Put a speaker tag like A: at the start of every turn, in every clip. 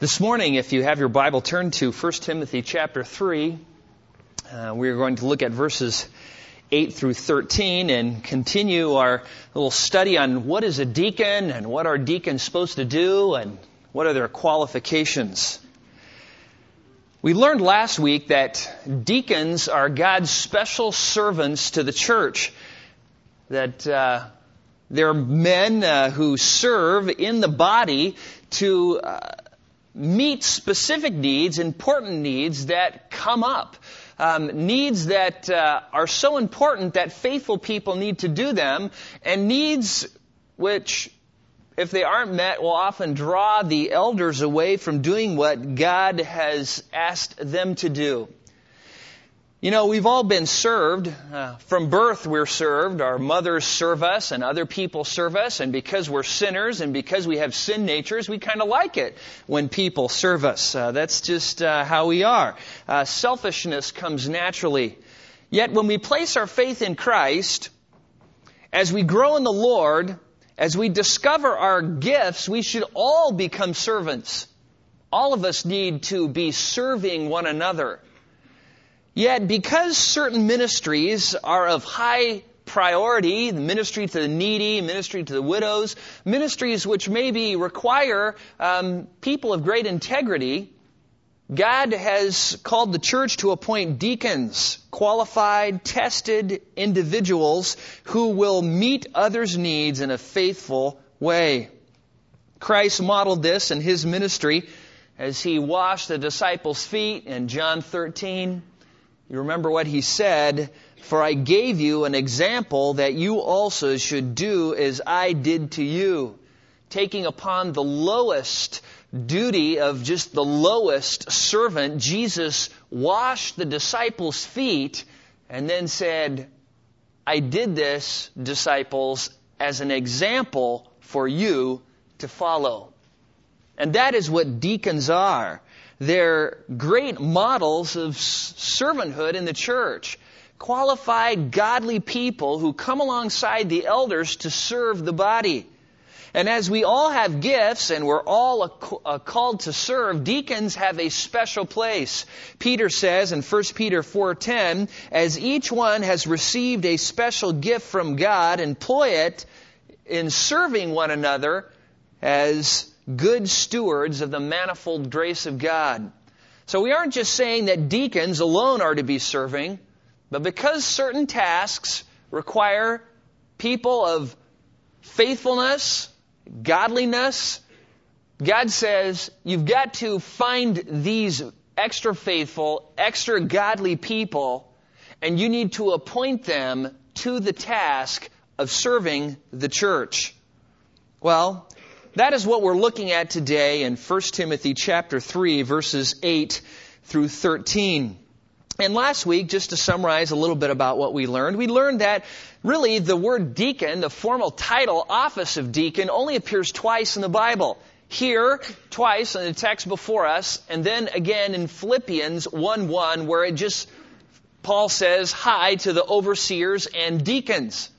A: This morning, if you have your Bible, turn to 1 Timothy chapter 3. Uh, we're going to look at verses 8 through 13 and continue our little study on what is a deacon and what are deacons supposed to do and what are their qualifications. We learned last week that deacons are God's special servants to the church. That uh, they're men uh, who serve in the body to uh, meet specific needs, important needs that come up. Um, needs that uh, are so important that faithful people need to do them, and needs which, if they aren't met, will often draw the elders away from doing what God has asked them to do. You know, we've all been served. Uh, from birth, we're served. Our mothers serve us, and other people serve us. And because we're sinners and because we have sin natures, we kind of like it when people serve us. Uh, that's just uh, how we are. Uh, selfishness comes naturally. Yet, when we place our faith in Christ, as we grow in the Lord, as we discover our gifts, we should all become servants. All of us need to be serving one another. Yet, because certain ministries are of high priority, the ministry to the needy, ministry to the widows, ministries which maybe require um, people of great integrity, God has called the church to appoint deacons, qualified, tested individuals who will meet others' needs in a faithful way. Christ modeled this in his ministry as he washed the disciples' feet in John 13. You remember what he said, For I gave you an example that you also should do as I did to you. Taking upon the lowest duty of just the lowest servant, Jesus washed the disciples' feet and then said, I did this, disciples, as an example for you to follow. And that is what deacons are. They're great models of servanthood in the church. Qualified, godly people who come alongside the elders to serve the body. And as we all have gifts and we're all uh, called to serve, deacons have a special place. Peter says in 1 Peter 4:10, as each one has received a special gift from God, employ it in serving one another as good stewards of the manifold grace of God. So we aren't just saying that deacons alone are to be serving, but because certain tasks require people of faithfulness, godliness, God says you've got to find these extra faithful, extra godly people, and you need to appoint them to the task of serving the church. Well, that is what we're looking at today in 1 Timothy chapter 3 verses 8 through 13. And last week, just to summarize a little bit about what we learned, we learned that really the word deacon, the formal title, office of deacon, only appears twice in the Bible. Here, twice in the text before us, and then again in Philippians 1-1, where it just, Paul says, hi to the overseers and deacons.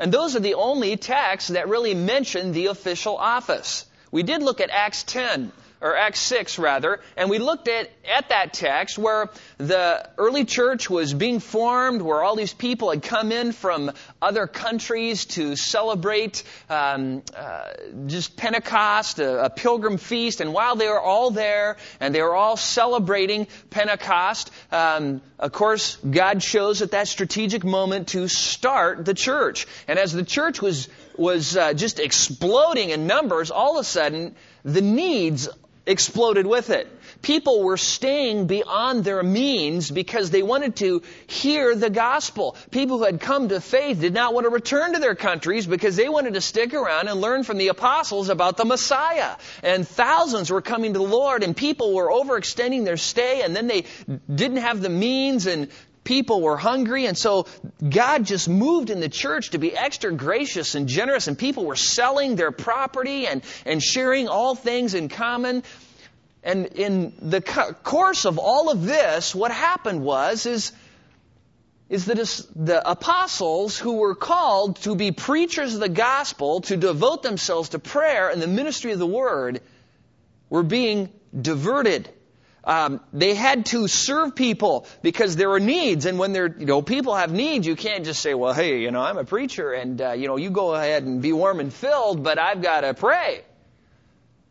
A: And those are the only texts that really mention the official office. We did look at Acts 10 or Acts 6 rather, and we looked at, at that text where the early church was being formed, where all these people had come in from other countries to celebrate um, uh, just Pentecost, a, a, pilgrim feast, and while they were all there and they were all celebrating Pentecost, um, of course, God chose at that strategic moment to start the church. And as the church was was uh, just exploding in numbers, all of a sudden the needs exploded with it. People were staying beyond their means because they wanted to hear the gospel. People who had come to faith did not want to return to their countries because they wanted to stick around and learn from the apostles about the Messiah. And thousands were coming to the Lord and people were overextending their stay and then they didn't have the means and people were hungry and so God just moved in the church to be extra gracious and generous and people were selling their property and, and sharing all things in common. And in the course of all of this, what happened was, is, is that the apostles who were called to be preachers of the gospel, to devote themselves to prayer and the ministry of the word, were being diverted. Um, they had to serve people because there were needs, and when there, you know, people have needs, you can't just say, "Well, hey, you know, I'm a preacher, and uh, you know, you go ahead and be warm and filled, but I've got to pray."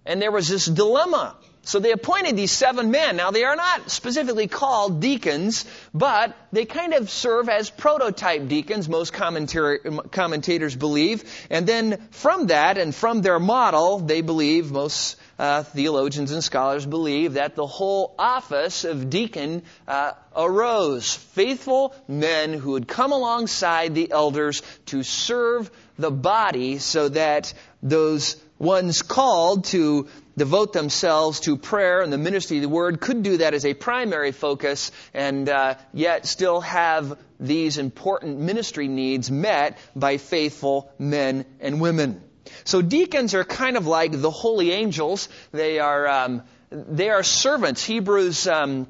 A: And there was this dilemma. So they appointed these seven men. Now they are not specifically called deacons, but they kind of serve as prototype deacons, most commentators believe. And then from that and from their model, they believe, most uh, theologians and scholars believe, that the whole office of deacon uh, arose. Faithful men who would come alongside the elders to serve the body so that those ones called to devote themselves to prayer and the ministry of the word could do that as a primary focus and uh, yet still have these important ministry needs met by faithful men and women. So deacons are kind of like the holy angels. They are um, they are servants. Hebrews um,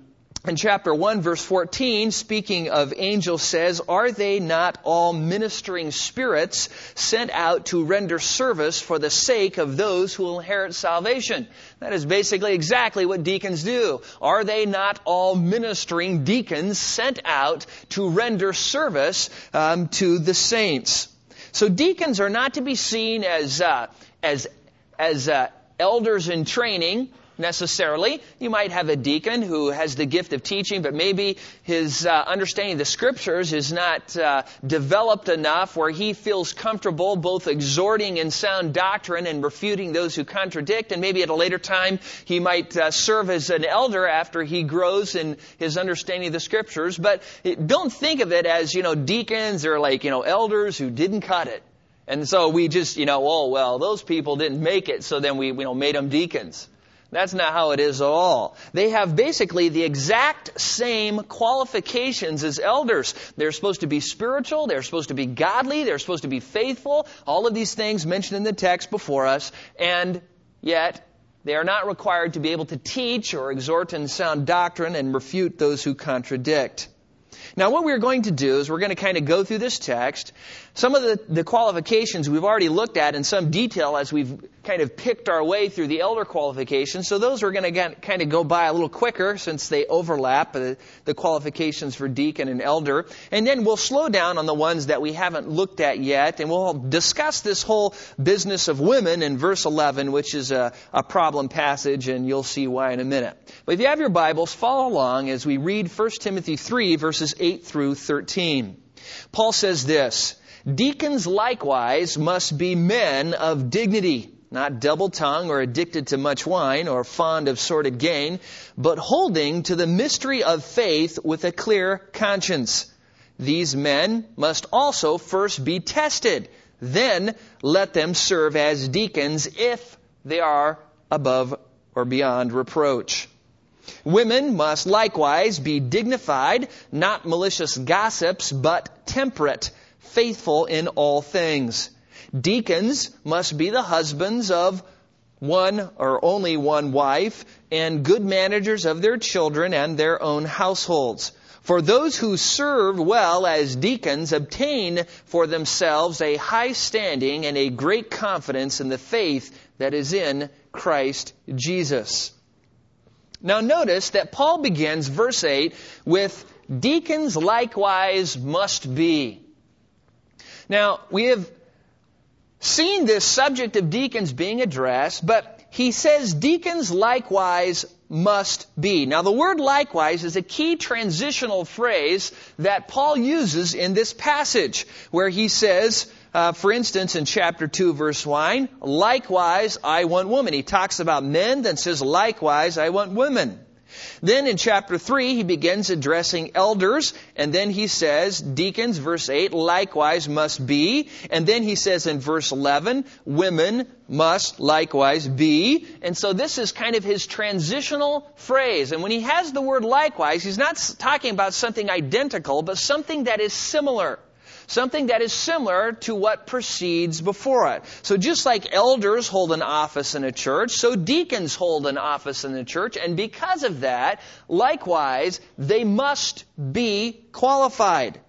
A: in chapter 1 verse 14, speaking of angels says, Are they not all ministering spirits sent out to render service for the sake of those who will inherit salvation? That is basically exactly what deacons do. Are they not all ministering deacons sent out to render service um, to the saints? So deacons are not to be seen as, uh, as, as uh, elders in training necessarily. You might have a deacon who has the gift of teaching, but maybe his uh, understanding of the scriptures is not uh, developed enough where he feels comfortable both exhorting in sound doctrine and refuting those who contradict. And maybe at a later time he might uh, serve as an elder after he grows in his understanding of the scriptures. But don't think of it as, you know, deacons or like, you know, elders who didn't cut it. And so we just, you know, oh, well, those people didn't make it, so then we, you know, made them deacons. That's not how it is at all. They have basically the exact same qualifications as elders. They're supposed to be spiritual, they're supposed to be godly, they're supposed to be faithful, all of these things mentioned in the text before us, and yet they are not required to be able to teach or exhort in sound doctrine and refute those who contradict. Now, what we're going to do is we're going to kind of go through this text. Some of the, the qualifications we've already looked at in some detail as we've kind of picked our way through the elder qualifications. So those are going to kind of go by a little quicker since they overlap uh, the qualifications for deacon and elder. And then we'll slow down on the ones that we haven't looked at yet, and we'll discuss this whole business of women in verse 11, which is a, a problem passage, and you'll see why in a minute. But if you have your Bibles, follow along as we read 1 Timothy 3, verses 8 through 13. Paul says this, Deacons likewise must be men of dignity, not double tongued or addicted to much wine or fond of sordid gain, but holding to the mystery of faith with a clear conscience. These men must also first be tested. Then let them serve as deacons if they are above or beyond reproach. Women must likewise be dignified, not malicious gossips, but temperate, faithful in all things. Deacons must be the husbands of one or only one wife and good managers of their children and their own households. For those who serve well as deacons obtain for themselves a high standing and a great confidence in the faith that is in Christ Jesus. Now notice that Paul begins verse 8 with deacons likewise must be. Now, we have seen this subject of deacons being addressed, but he says deacons likewise must be. Now, the word likewise is a key transitional phrase that Paul uses in this passage, where he says, uh, for instance, in chapter 2, verse 1, likewise I want women. He talks about men, then says, likewise I want women. Then in chapter 3, he begins addressing elders, and then he says, deacons, verse 8, likewise must be. And then he says in verse 11, women must likewise be. And so this is kind of his transitional phrase. And when he has the word likewise, he's not talking about something identical, but something that is similar something that is similar to what precedes before it. So just like elders hold an office in a church, so deacons hold an office in the church, and because of that, likewise, they must be qualified.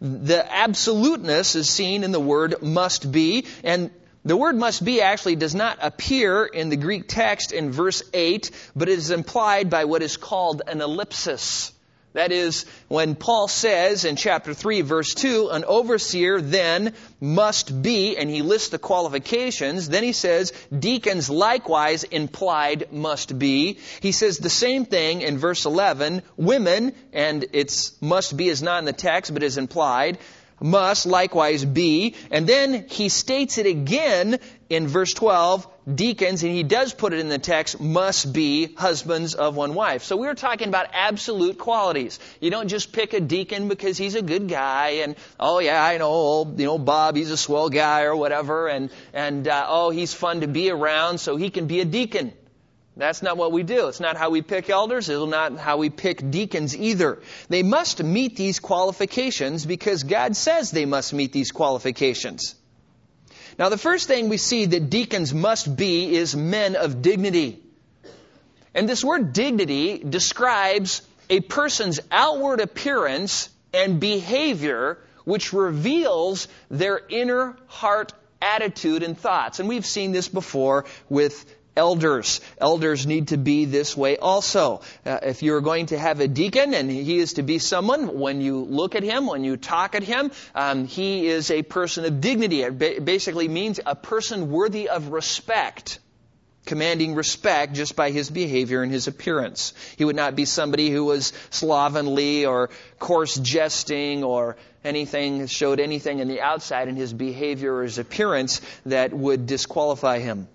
A: The absoluteness is seen in the word must be, and The word must be actually does not appear in the Greek text in verse 8, but it is implied by what is called an ellipsis. That is, when Paul says in chapter 3, verse 2, an overseer then must be, and he lists the qualifications, then he says, deacons likewise implied must be. He says the same thing in verse 11, women, and it's must be is not in the text, but is implied must likewise be. And then he states it again in verse 12, deacons, and he does put it in the text, must be husbands of one wife. So we are talking about absolute qualities. You don't just pick a deacon because he's a good guy and, oh yeah, I know, old, you know, Bob, he's a swell guy or whatever, and, and, uh, oh, he's fun to be around so he can be a deacon. That's not what we do. It's not how we pick elders. It's not how we pick deacons either. They must meet these qualifications because God says they must meet these qualifications. Now, the first thing we see that deacons must be is men of dignity. And this word dignity describes a person's outward appearance and behavior which reveals their inner heart attitude and thoughts. And we've seen this before with elders. Elders need to be this way also. Uh, if you're going to have a deacon and he is to be someone, when you look at him, when you talk at him, um, he is a person of dignity. It ba- basically means a person worthy of respect commanding respect just by his behavior and his appearance. He would not be somebody who was slovenly or coarse jesting or anything, showed anything in the outside in his behavior or his appearance that would disqualify him.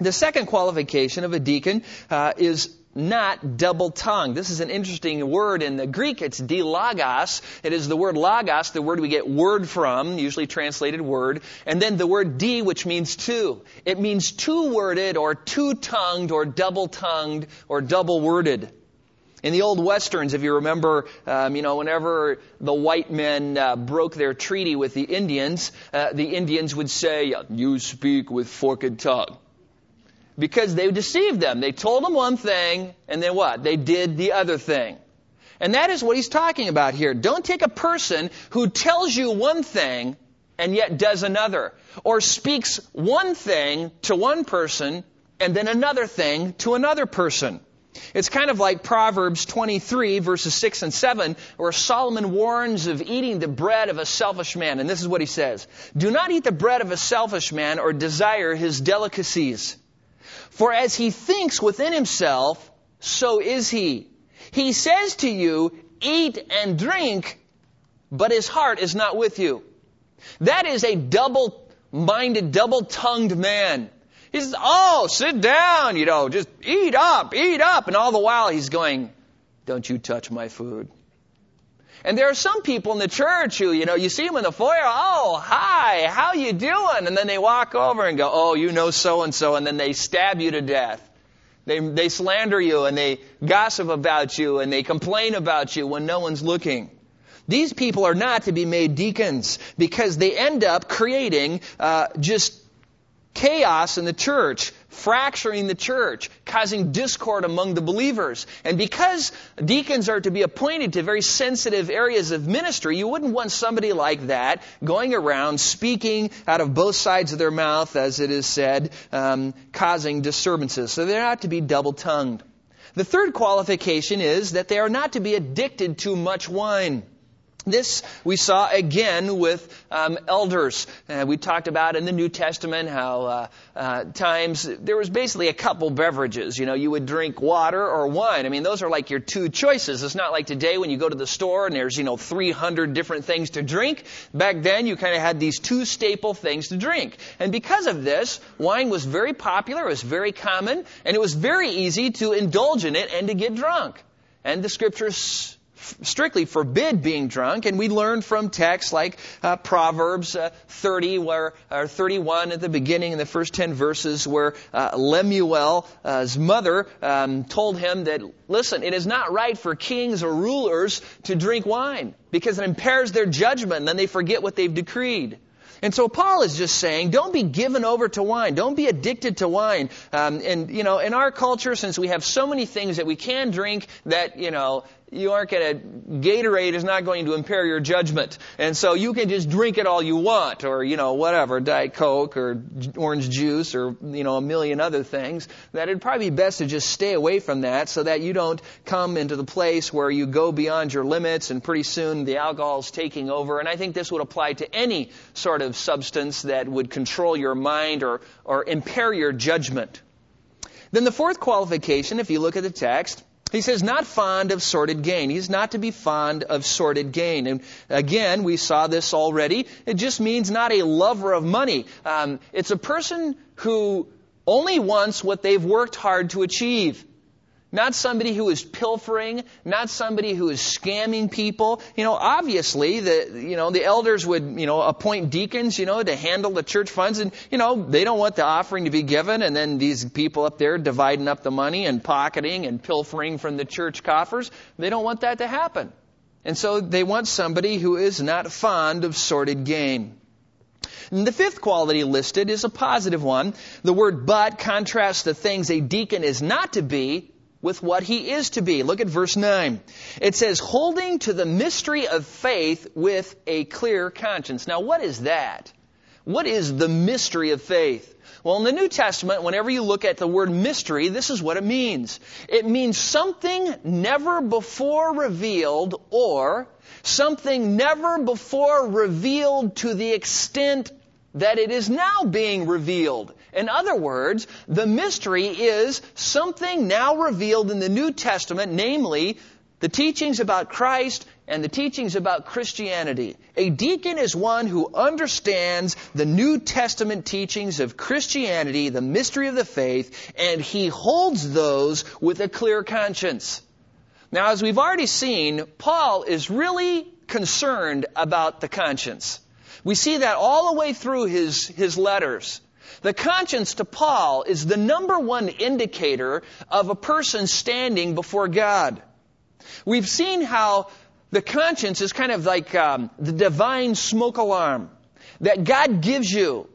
A: The second qualification of a deacon uh, is not double tongued. This is an interesting word in the Greek. It's dilogos. It is the word logos, the word we get word from, usually translated word. And then the word di, which means two. It means two worded or two tongued or double tongued or double worded. In the old westerns, if you remember, um, you know, whenever the white men uh, broke their treaty with the Indians, uh, the Indians would say, "You speak with forked tongue." Because they deceived them. They told them one thing, and then what? They did the other thing. And that is what he's talking about here. Don't take a person who tells you one thing and yet does another, or speaks one thing to one person and then another thing to another person. It's kind of like Proverbs 23 verses 6 and 7 where Solomon warns of eating the bread of a selfish man. And this is what he says. Do not eat the bread of a selfish man or desire his delicacies. For as he thinks within himself, so is he. He says to you, eat and drink, but his heart is not with you. That is a double-minded, double-tongued man. He says, oh, sit down, you know, just eat up, eat up. And all the while he's going, don't you touch my food. And there are some people in the church who, you know, you see them in the foyer, oh, hi, how you doing? And then they walk over and go, oh, you know so and so, and then they stab you to death. They, they slander you and they gossip about you and they complain about you when no one's looking. These people are not to be made deacons because they end up creating uh, just chaos in the church, fracturing the church, causing discord among the believers. And because deacons are to be appointed to very sensitive areas of ministry, you wouldn't want somebody like that going around speaking out of both sides of their mouth, as it is said, um, causing disturbances. So they're not to be double tongued. The third qualification is that they are not to be addicted to much wine. This we saw again with um, elders. Uh, we talked about in the New Testament how uh, uh, times there was basically a couple beverages. You know, you would drink water or wine. I mean, those are like your two choices. It's not like today when you go to the store and there's you know 300 different things to drink. Back then, you kind of had these two staple things to drink, and because of this, wine was very popular. It was very common, and it was very easy to indulge in it and to get drunk. And the scriptures strictly forbid being drunk, and we learn from texts like uh, Proverbs uh, 30, where or 31 at the beginning in the first 10 verses, where uh, Lemuel's mother um, told him that, listen, it is not right for kings or rulers to drink wine because it impairs their judgment, and then they forget what they've decreed. And so Paul is just saying, don't be given over to wine. Don't be addicted to wine. Um, and, you know, in our culture, since we have so many things that we can drink that, you know, you aren't going to, Gatorade is not going to impair your judgment. And so you can just drink it all you want, or, you know, whatever, Diet Coke, or orange juice, or, you know, a million other things, that it'd probably be best to just stay away from that so that you don't come into the place where you go beyond your limits and pretty soon the alcohol's taking over. And I think this would apply to any sort of substance that would control your mind or, or impair your judgment. Then the fourth qualification, if you look at the text, he says, not fond of sordid gain. He's not to be fond of sordid gain. And again, we saw this already. It just means not a lover of money. Um, it's a person who only wants what they've worked hard to achieve. Not somebody who is pilfering, not somebody who is scamming people. You know, obviously the you know the elders would you know appoint deacons you know to handle the church funds, and you know they don't want the offering to be given, and then these people up there dividing up the money and pocketing and pilfering from the church coffers. They don't want that to happen, and so they want somebody who is not fond of sordid gain. And the fifth quality listed is a positive one. The word but contrasts the things a deacon is not to be with what he is to be. Look at verse 9. It says, holding to the mystery of faith with a clear conscience. Now, what is that? What is the mystery of faith? Well, in the New Testament, whenever you look at the word mystery, this is what it means. It means something never before revealed or something never before revealed to the extent that it is now being revealed. In other words, the mystery is something now revealed in the New Testament, namely the teachings about Christ and the teachings about Christianity. A deacon is one who understands the New Testament teachings of Christianity, the mystery of the faith, and he holds those with a clear conscience. Now, as we've already seen, Paul is really concerned about the conscience. We see that all the way through his, his letters. The conscience to Paul is the number one indicator of a person standing before God. We've seen how the conscience is kind of like um, the divine smoke alarm that God gives you,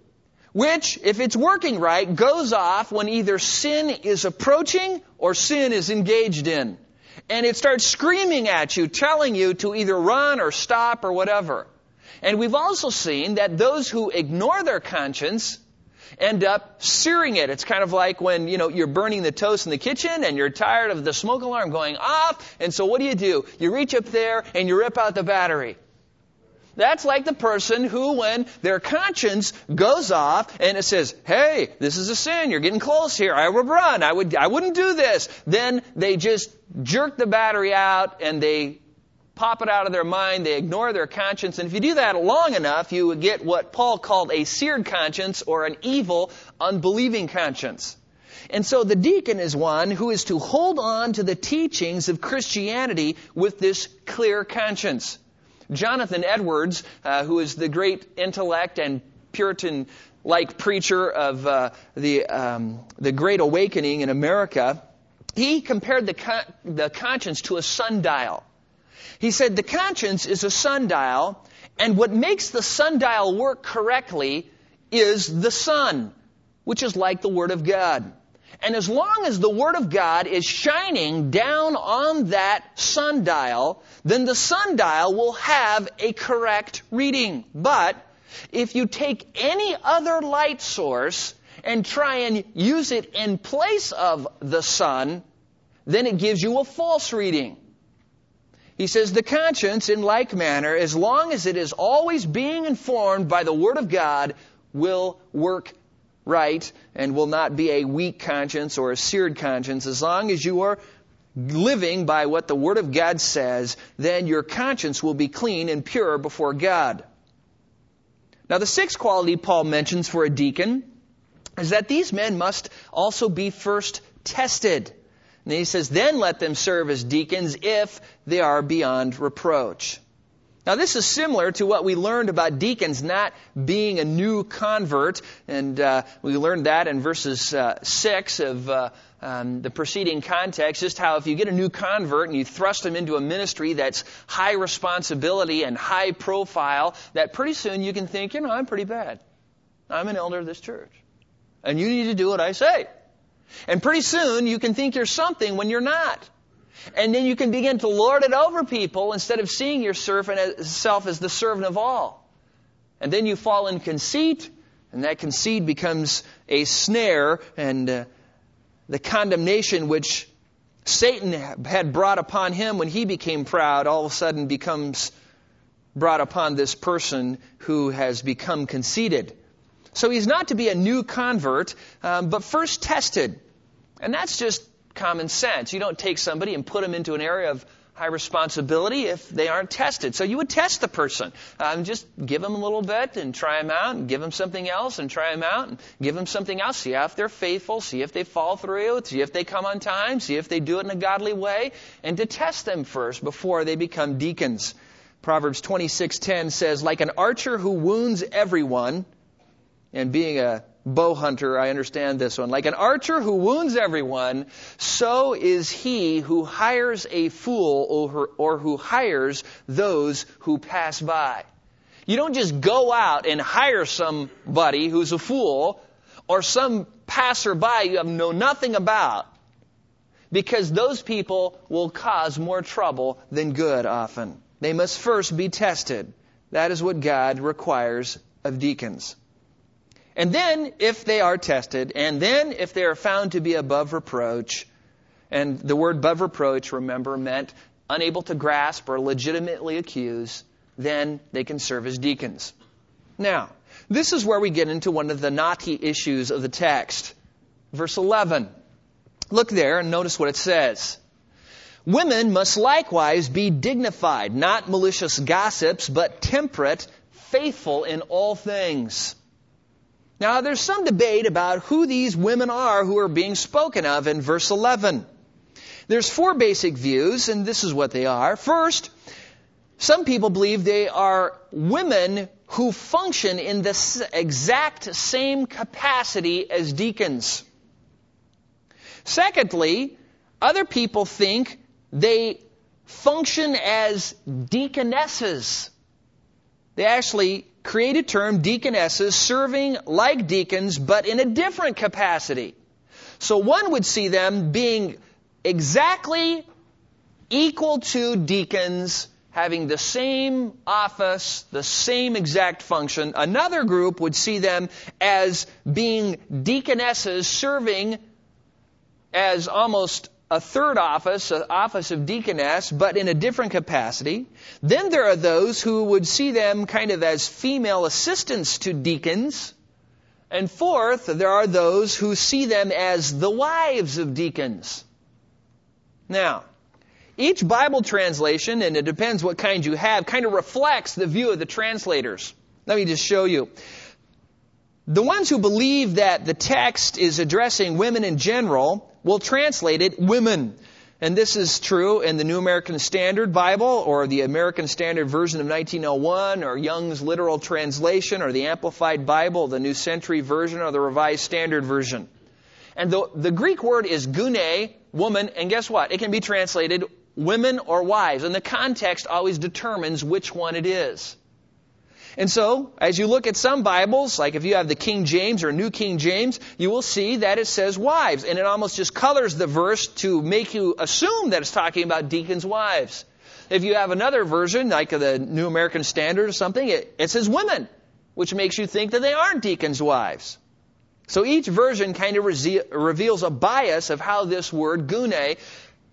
A: which, if it's working right, goes off when either sin is approaching or sin is engaged in. And it starts screaming at you, telling you to either run or stop or whatever. And we've also seen that those who ignore their conscience end up searing it. It's kind of like when, you know, you're burning the toast in the kitchen and you're tired of the smoke alarm going off. And so what do you do? You reach up there and you rip out the battery. That's like the person who, when their conscience goes off and it says, "Hey, this is a sin. You're getting close here. I would run. I would. I wouldn't do this." Then they just jerk the battery out and they pop it out of their mind, they ignore their conscience, and if you do that long enough, you would get what Paul called a seared conscience or an evil, unbelieving conscience. And so the deacon is one who is to hold on to the teachings of Christianity with this clear conscience. Jonathan Edwards, uh, who is the great intellect and Puritan like preacher of uh, the, um, the Great Awakening in America, he compared the, con- the conscience to a sundial. He said the conscience is a sundial, and what makes the sundial work correctly is the sun, which is like the Word of God. And as long as the Word of God is shining down on that sundial, then the sundial will have a correct reading. But if you take any other light source and try and use it in place of the sun, then it gives you a false reading. He says the conscience, in like manner, as long as it is always being informed by the Word of God, will work right and will not be a weak conscience or a seared conscience. As long as you are living by what the Word of God says, then your conscience will be clean and pure before God. Now, the sixth quality Paul mentions for a deacon is that these men must also be first tested. And he says, then let them serve as deacons if they are beyond reproach. Now, this is similar to what we learned about deacons not being a new convert, and uh, we learned that in verses uh, six of uh, um, the preceding context. Just how if you get a new convert and you thrust them into a ministry that's high responsibility and high profile, that pretty soon you can think, you know, I'm pretty bad. I'm an elder of this church, and you need to do what I say. And pretty soon you can think you're something when you're not. And then you can begin to lord it over people instead of seeing yourself as the servant of all. And then you fall in conceit, and that conceit becomes a snare, and uh, the condemnation which Satan had brought upon him when he became proud all of a sudden becomes brought upon this person who has become conceited. So he's not to be a new convert, um, but first tested. And that's just common sense. You don't take somebody and put them into an area of high responsibility if they aren't tested. So you would test the person. Um, just give them a little bit and try them out, and give them something else and try them out, and give them something else. See if they're faithful, see if they fall through, see if they come on time, see if they do it in a godly way, and to test them first before they become deacons. Proverbs 26:10 says, "Like an archer who wounds everyone, and being a bow hunter, I understand this one. Like an archer who wounds everyone, so is he who hires a fool or, or who hires those who pass by. You don't just go out and hire somebody who's a fool or some passerby you have know nothing about because those people will cause more trouble than good often. They must first be tested. That is what God requires of deacons. And then, if they are tested, and then if they are found to be above reproach, and the word above reproach, remember, meant unable to grasp or legitimately accuse, then they can serve as deacons. Now, this is where we get into one of the knotty issues of the text. Verse 11. Look there and notice what it says. Women must likewise be dignified, not malicious gossips, but temperate, faithful in all things. Now, there's some debate about who these women are who are being spoken of in verse 11. There's four basic views, and this is what they are. First, some people believe they are women who function in the exact same capacity as deacons. Secondly, other people think they function as deaconesses. They actually create a term, deaconesses, serving like deacons, but in a different capacity. So one would see them being exactly equal to deacons, having the same office, the same exact function. Another group would see them as being deaconesses, serving as almost a third office, an office of deaconess, but in a different capacity. Then there are those who would see them kind of as female assistants to deacons. And fourth, there are those who see them as the wives of deacons. Now, each Bible translation, and it depends what kind you have, kind of reflects the view of the translators. Let me just show you. The ones who believe that the text is addressing women in general will translate it women. And this is true in the New American Standard Bible or the American Standard Version of 1901 or Young's Literal Translation or the Amplified Bible, the New Century Version or the Revised Standard Version. And the, the Greek word is gune, woman, and guess what? It can be translated women or wives. And the context always determines which one it is. And so, as you look at some Bibles, like if you have the King James or New King James, you will see that it says wives. And it almost just colors the verse to make you assume that it's talking about deacons' wives. If you have another version, like the New American Standard or something, it, it says women, which makes you think that they aren't deacons' wives. So each version kind of reveals a bias of how this word gune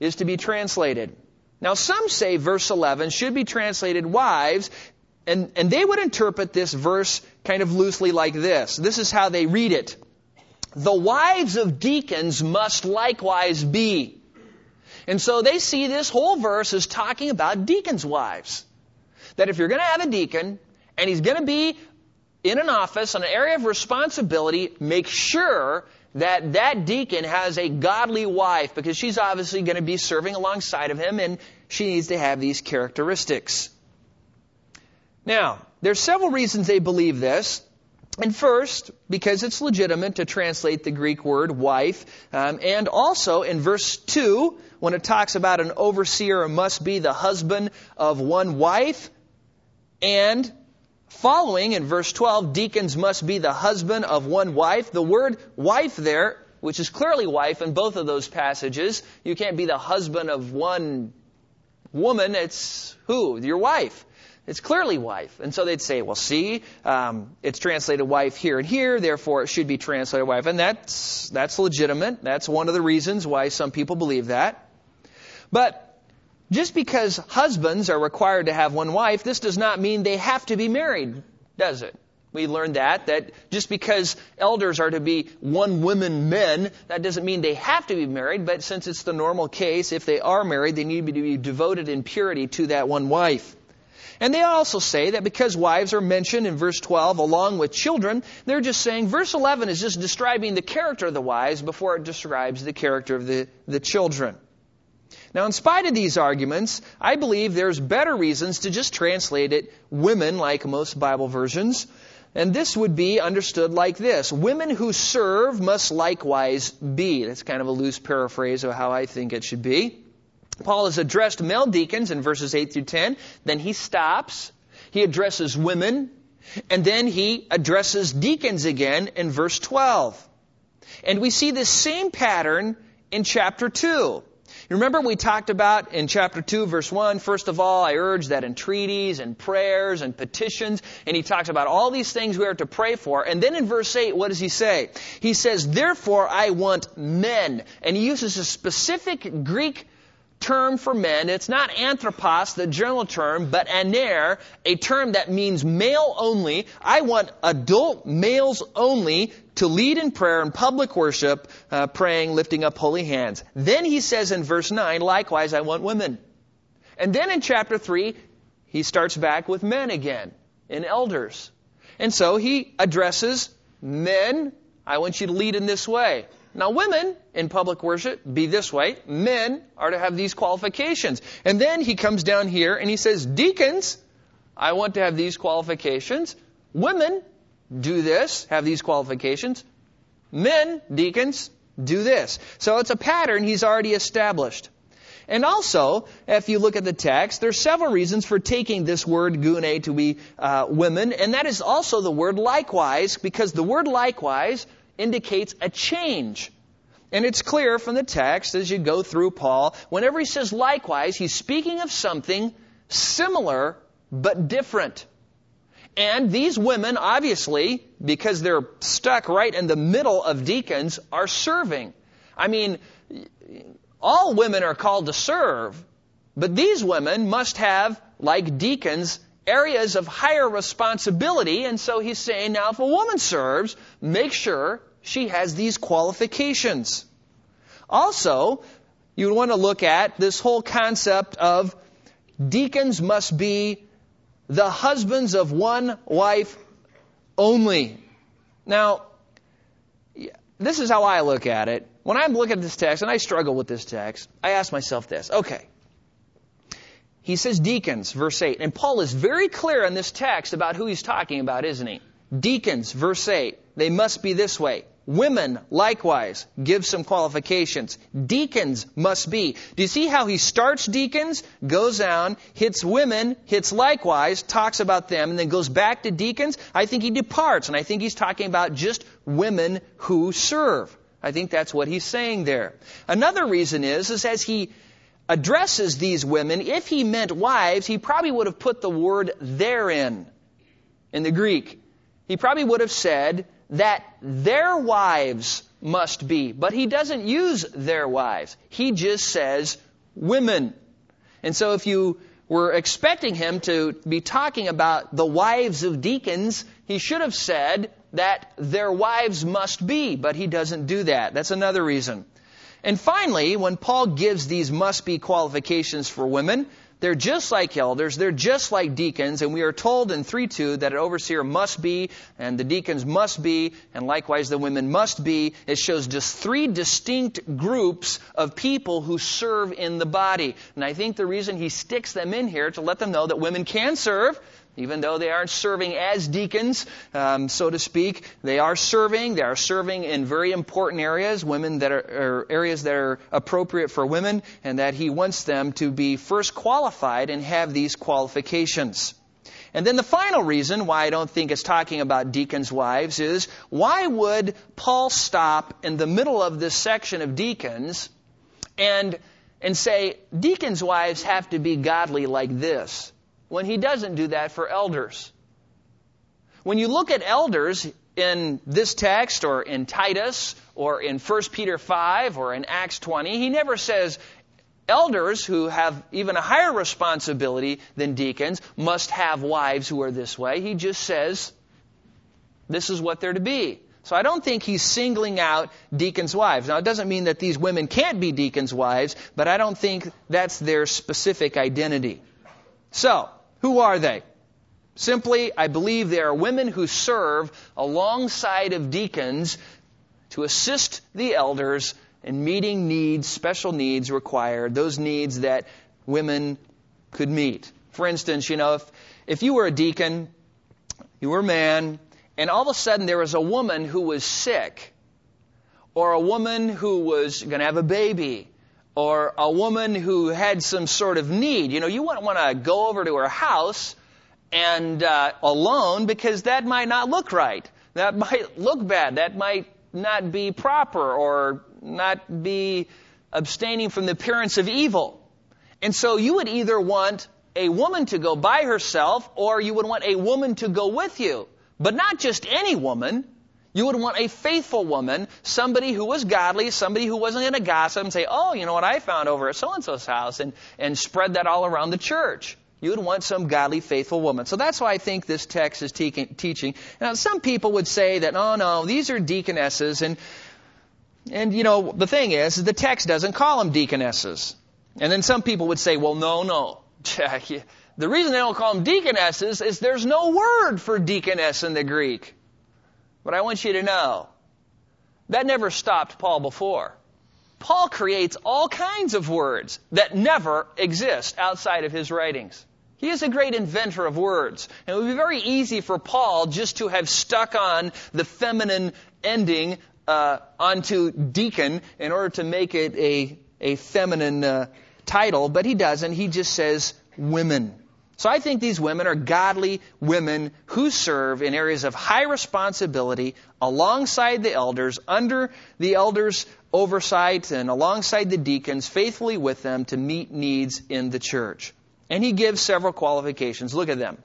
A: is to be translated. Now some say verse 11 should be translated wives and, and they would interpret this verse kind of loosely like this. This is how they read it. The wives of deacons must likewise be. And so they see this whole verse as talking about deacons' wives. That if you're going to have a deacon, and he's going to be in an office, an area of responsibility, make sure that that deacon has a godly wife because she's obviously going to be serving alongside of him and she needs to have these characteristics. Now, there's several reasons they believe this. And first, because it's legitimate to translate the Greek word wife. Um, and also in verse 2, when it talks about an overseer must be the husband of one wife. And following in verse 12, deacons must be the husband of one wife. The word wife there which is clearly wife in both of those passages. You can't be the husband of one woman. It's who? Your wife. It's clearly wife. And so they'd say, well, see, um, it's translated wife here and here, therefore it should be translated wife. And that's, that's legitimate. That's one of the reasons why some people believe that. But just because husbands are required to have one wife, this does not mean they have to be married, does it? We learned that, that just because elders are to be one woman men, that doesn't mean they have to be married, but since it's the normal case, if they are married, they need to be devoted in purity to that one wife. And they also say that because wives are mentioned in verse 12 along with children, they're just saying verse 11 is just describing the character of the wives before it describes the character of the, the children. Now, in spite of these arguments, I believe there's better reasons to just translate it women, like most Bible versions. And this would be understood like this Women who serve must likewise be. That's kind of a loose paraphrase of how I think it should be. Paul has addressed male deacons in verses 8 through 10. Then he stops. He addresses women. And then he addresses deacons again in verse 12. And we see this same pattern in chapter 2. Remember we talked about in chapter 2 verse 1, first of all, I urge that entreaties and prayers and petitions, and he talks about all these things we are to pray for. And then in verse 8, what does he say? He says, therefore I want men. And he uses a specific Greek term for men. It's not anthropos, the general term, but aner, a term that means male only. I want adult males only to lead in prayer and public worship, uh, praying, lifting up holy hands. Then he says in verse 9, likewise, I want women. And then in chapter 3, he starts back with men again, and elders. And so he addresses men. I want you to lead in this way. Now, women in public worship be this way. Men are to have these qualifications. And then he comes down here and he says, Deacons, I want to have these qualifications. Women, do this, have these qualifications. Men, deacons, do this. So it's a pattern he's already established. And also, if you look at the text, there's several reasons for taking this word gune to be uh, women, and that is also the word likewise, because the word likewise indicates a change. And it's clear from the text as you go through Paul, whenever he says likewise, he's speaking of something similar but different. And these women, obviously, because they're stuck right in the middle of deacons, are serving. I mean, all women are called to serve, but these women must have, like deacons, areas of higher responsibility. And so he's saying, now if a woman serves, make sure she has these qualifications. Also, you want to look at this whole concept of deacons must be the husbands of one wife only. Now, this is how I look at it. When I'm looking at this text, and I struggle with this text, I ask myself this. Okay. He says deacons, verse 8. And Paul is very clear in this text about who he's talking about, isn't he? Deacons, verse 8. They must be this way. Women, likewise, give some qualifications. Deacons must be. Do you see how he starts deacons, goes down, hits women, hits likewise, talks about them, and then goes back to deacons? I think he departs, and I think he's talking about just women who serve. I think that's what he's saying there. Another reason is, is as he addresses these women, if he meant wives, he probably would have put the word therein in the Greek. He probably would have said, that their wives must be. But he doesn't use their wives. He just says women. And so if you were expecting him to be talking about the wives of deacons, he should have said that their wives must be, but he doesn't do that. That's another reason. And finally, when Paul gives these must be qualifications for women, they're just like elders. They're just like deacons. And we are told in 3-2 that an overseer must be, and the deacons must be, and likewise the women must be. It shows just three distinct groups of people who serve in the body. And I think the reason he sticks them in here to let them know that women can serve, even though they aren't serving as deacons, um, so to speak, they are serving. They are serving in very important areas, women that are, are, areas that are appropriate for women, and that he wants them to be first qualified and have these qualifications. And then the final reason why I don't think it's talking about deacons' wives is why would Paul stop in the middle of this section of deacons and, and say, deacons' wives have to be godly like this, when he doesn't do that for elders? When you look at elders in this text or in Titus or in 1 Peter 5 or in Acts 20, he never says elders who have even a higher responsibility than deacons must have wives who are this way. He just says this is what they're to be. So I don't think he's singling out deacons' wives. Now, it doesn't mean that these women can't be deacons' wives, but I don't think that's their specific identity. So, who are they? Simply, I believe they are women who serve alongside of deacons to assist the elders in meeting needs, special needs required, those needs that women could meet. For instance, you know, if, if you were a deacon, you were a man, and all of a sudden there was a woman who was sick, or a woman who was going to have a baby, or a woman who had some sort of need, you know, you wouldn't want to go over to her house and uh, alone because that might not look right. That might look bad. That might not be proper or not be abstaining from the appearance of evil. And so you would either want a woman to go by herself or you would want a woman to go with you. But not just any woman. You would want a faithful woman, somebody who was godly, somebody who wasn't going to gossip and say, oh, you know what I found over at so-and-so's house and, and spread that all around the church. You would want some godly, faithful woman. So that's why I think this text is te- teaching. Now, some people would say that, oh no, these are deaconesses, and and you know the thing is, the text doesn't call them deaconesses. And then some people would say, well, no, no. the reason they don't call them deaconesses is there's no word for deaconess in the Greek. But I want you to know that never stopped Paul before. Paul creates all kinds of words that never exist outside of his writings. He is a great inventor of words. And it would be very easy for Paul just to have stuck on the feminine ending uh, onto deacon in order to make it a, a feminine uh, title, but he doesn't. He just says women. So I think these women are godly women who serve in areas of high responsibility alongside the elders, under the elders' oversight, and alongside the deacons, faithfully with them to meet needs in the church. And he gives several qualifications. Look at them.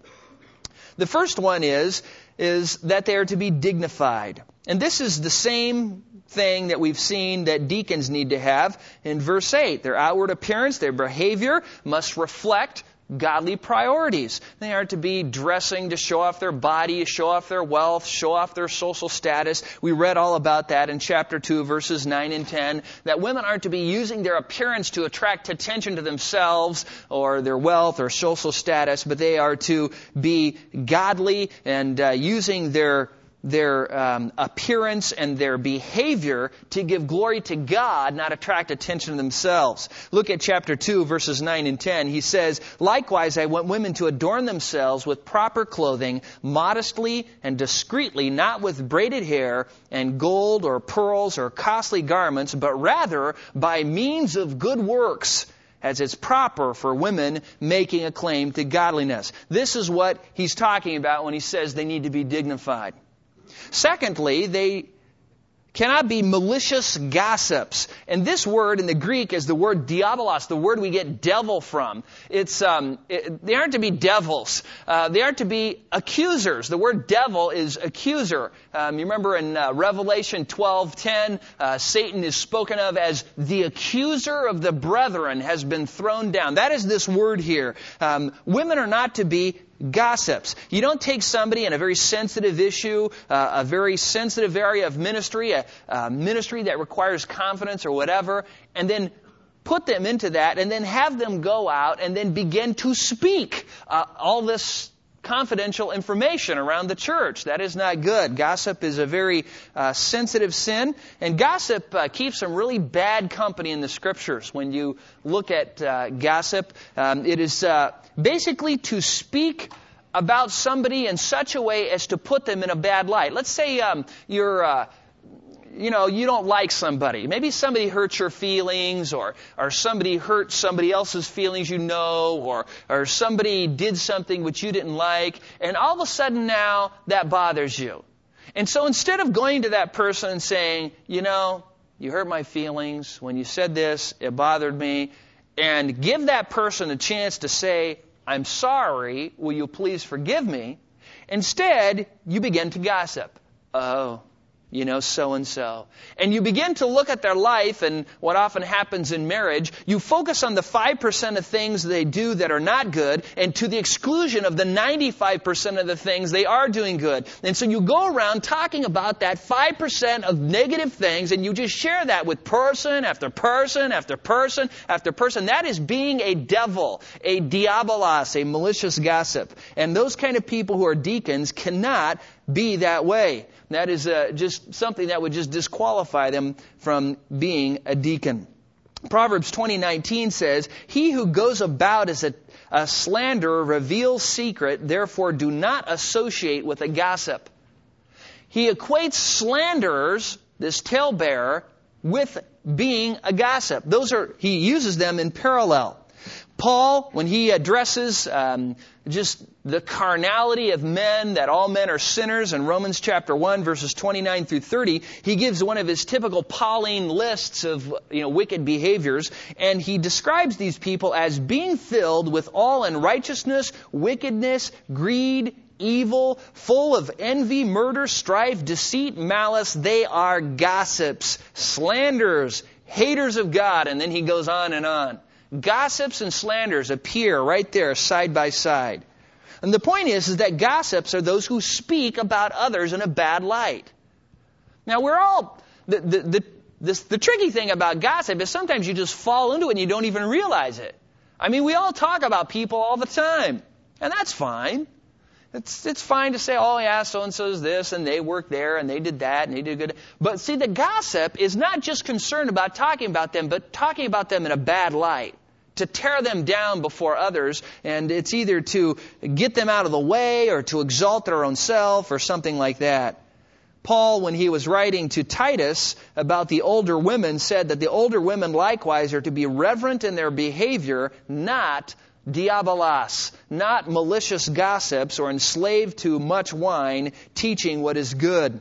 A: The first one is, is that they are to be dignified. And this is the same thing that we've seen that deacons need to have in verse 8. Their outward appearance, their behavior must reflect godly priorities. They aren't to be dressing to show off their body, show off their wealth, show off their social status. We read all about that in chapter 2, verses 9 and 10, that women aren't to be using their appearance to attract attention to themselves or their wealth or social status, but they are to be godly and uh, using their their um, appearance and their behavior to give glory to God, not attract attention to themselves. Look at chapter 2, verses 9 and 10. He says, Likewise, I want women to adorn themselves with proper clothing, modestly and discreetly, not with braided hair and gold or pearls or costly garments, but rather by means of good works as it's proper for women making a claim to godliness. This is what he's talking about when he says they need to be dignified. Secondly, they cannot be malicious gossips. And this word in the Greek is the word diabolos, the word we get devil from. It's um, it, they aren't to be devils. Uh, they aren't to be accusers. The word devil is accuser. Um, you remember in uh, Revelation 12:10, uh, Satan is spoken of as the accuser of the brethren has been thrown down. That is this word here. Um, women are not to be gossips. You don't take somebody in a very sensitive issue, uh, a very sensitive area of ministry, a, a, ministry that requires confidence or whatever, and then put them into that and then have them go out and then begin to speak uh, all this confidential information around the church. That is not good. Gossip is a very uh, sensitive sin, and gossip uh, keeps some really bad company in the scriptures. When you look at uh, gossip, um, it is uh, basically to speak about somebody in such a way as to put them in a bad light. Let's say um, you're uh, you know, you don't like somebody. Maybe somebody hurt your feelings or, or somebody hurt somebody else's feelings you know or, or somebody did something which you didn't like and all of a sudden now that bothers you. And so instead of going to that person and saying, you know, you hurt my feelings when you said this, it bothered me, and give that person a chance to say, I'm sorry, will you please forgive me? Instead, you begin to gossip. Oh, you know, so and so. And you begin to look at their life and what often happens in marriage, you focus on the 5% of things they do that are not good and to the exclusion of the 95% of the things they are doing good. And so you go around talking about that 5% of negative things and you just share that with person after person after person after person. That is being a devil, a diabolos, a malicious gossip. And those kind of people who are deacons cannot be that way. That is uh, just something that would just disqualify them from being a deacon. Proverbs 20:19 says, "He who goes about as a, a slanderer reveals secret, therefore do not associate with a gossip." He equates slanderers, this talebearer, with being a gossip. Those are he uses them in parallel. Paul, when he addresses um, just the carnality of men, that all men are sinners, in Romans chapter 1, verses 29 through 30, he gives one of his typical Pauline lists of you know, wicked behaviors, and he describes these people as being filled with all unrighteousness, wickedness, greed, evil, full of envy, murder, strife, deceit, malice. They are gossips, slanderers, haters of God, and then he goes on and on. Gossips and slanders appear right there side by side. And the point is, is that gossips are those who speak about others in a bad light. Now we're all, the, the, the, this, the tricky thing about gossip is sometimes you just fall into it and you don't even realize it. I mean, we all talk about people all the time. And that's fine. It's, it's fine to say, oh yeah, so and so is this, and they work there, and they did that, and they did good. But see, the gossip is not just concerned about talking about them, but talking about them in a bad light. To tear them down before others, and it's either to get them out of the way, or to exalt their own self, or something like that. Paul, when he was writing to Titus about the older women, said that the older women likewise are to be reverent in their behavior, not diabolos, not malicious gossips or enslaved to much wine, teaching what is good.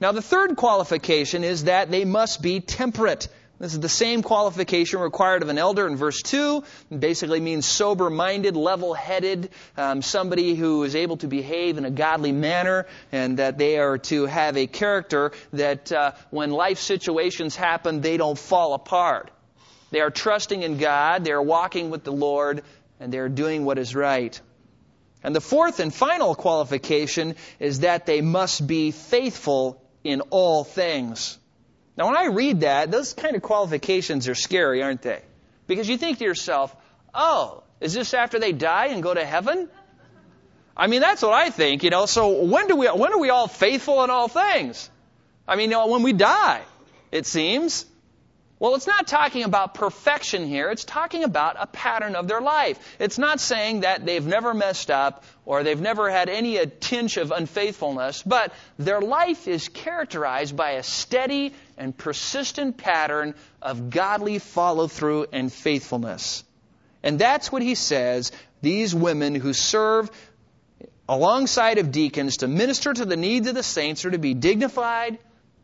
A: Now the third qualification is that they must be temperate. This is the same qualification required of an elder in verse 2. It basically means sober minded, level headed, um, somebody who is able to behave in a godly manner, and that they are to have a character that uh, when life situations happen, they don't fall apart. They are trusting in God, they are walking with the Lord, and they are doing what is right. And the fourth and final qualification is that they must be faithful in all things. Now, when I read that, those kind of qualifications are scary, aren't they? Because you think to yourself, oh, is this after they die and go to heaven? I mean, that's what I think, you know. So when do we, when are we all faithful in all things? I mean, you know, when we die, it seems. Well, it's not talking about perfection here. It's talking about a pattern of their life. It's not saying that they've never messed up or they've never had any tinge of unfaithfulness, but their life is characterized by a steady and persistent pattern of godly follow through and faithfulness. And that's what he says these women who serve alongside of deacons to minister to the needs of the saints are to be dignified,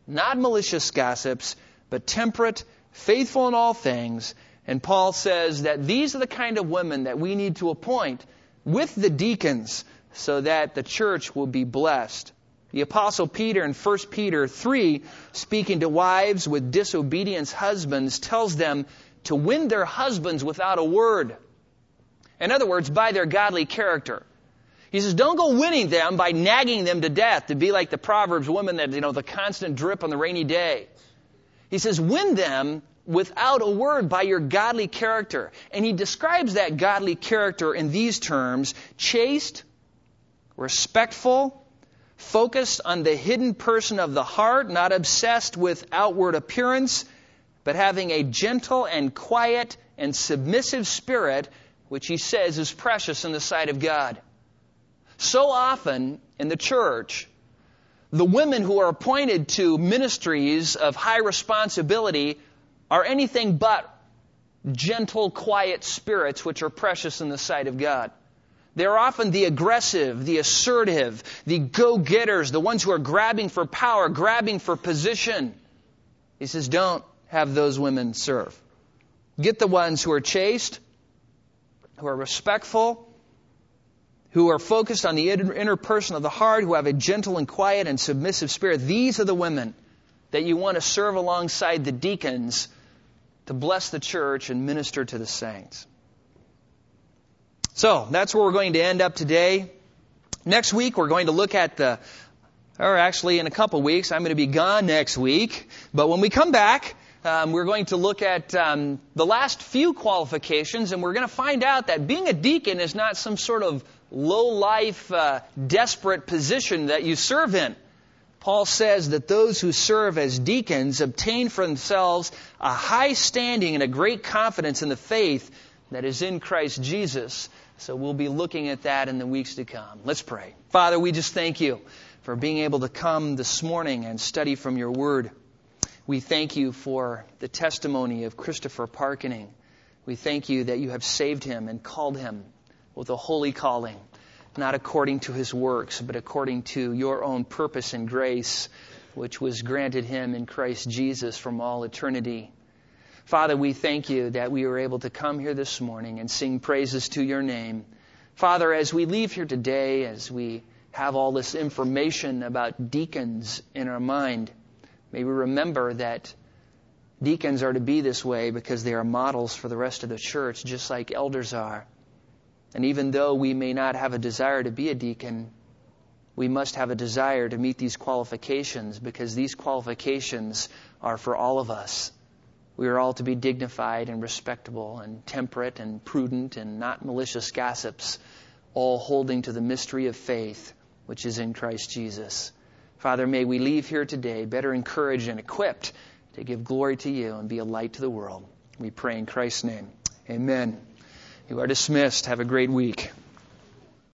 A: not malicious gossips, but temperate faithful in all things. And Paul says that these are the kind of women that we need to appoint with the deacons so that the church will be blessed. The apostle Peter in 1 Peter 3, speaking to wives with disobedient husbands, tells them to win their husbands without a word. In other words, by their godly character. He says, don't go winning them by nagging them to death to be like the Proverbs woman that, you know, the constant drip on the rainy day. He says, win them without a word by your godly character. And he describes that godly character in these terms chaste, respectful, focused on the hidden person of the heart, not obsessed with outward appearance, but having a gentle and quiet and submissive spirit, which he says is precious in the sight of God. So often in the church, the women who are appointed to ministries of high responsibility are anything but gentle, quiet spirits which are precious in the sight of God. They're often the aggressive, the assertive, the go-getters, the ones who are grabbing for power, grabbing for position. He says, don't have those women serve. Get the ones who are chaste, who are respectful, who are focused on the inner person of the heart, who have a gentle and quiet and submissive spirit. These are the women that you want to serve alongside the deacons to bless the church and minister to the saints. So, that's where we're going to end up today. Next week, we're going to look at the, or actually in a couple weeks, I'm going to be gone next week. But when we come back, um, we're going to look at um, the last few qualifications, and we're going to find out that being a deacon is not some sort of low life, uh, desperate position that you serve in. Paul says that those who serve as deacons obtain for themselves a high standing and a great confidence in the faith that is in Christ Jesus. So we'll be looking at that in the weeks to come. Let's pray. Father, we just thank you for being able to come this morning and study from your word. We thank you for the testimony of Christopher Parkening. We thank you that you have saved him and called him with a holy calling not according to his works, but according to your own purpose and grace, which was granted him in Christ Jesus from all eternity. Father, we thank you that we were able to come here this morning and sing praises to your name. Father, as we leave here today, as we have all this information about deacons in our mind, may we remember that deacons are to be this way because they are models for the rest of the church, just like elders are. And even though we may not have a desire to be a deacon, we must have a desire to meet these qualifications because these qualifications are for all of us. We are all to be dignified and respectable and temperate and prudent and not malicious gossips, all holding to the mystery of faith which is in Christ Jesus. Father, may we leave here today better encouraged and equipped to give glory to you and be a light to the world. We pray in Christ's name. Amen. You are dismissed. Have a great week.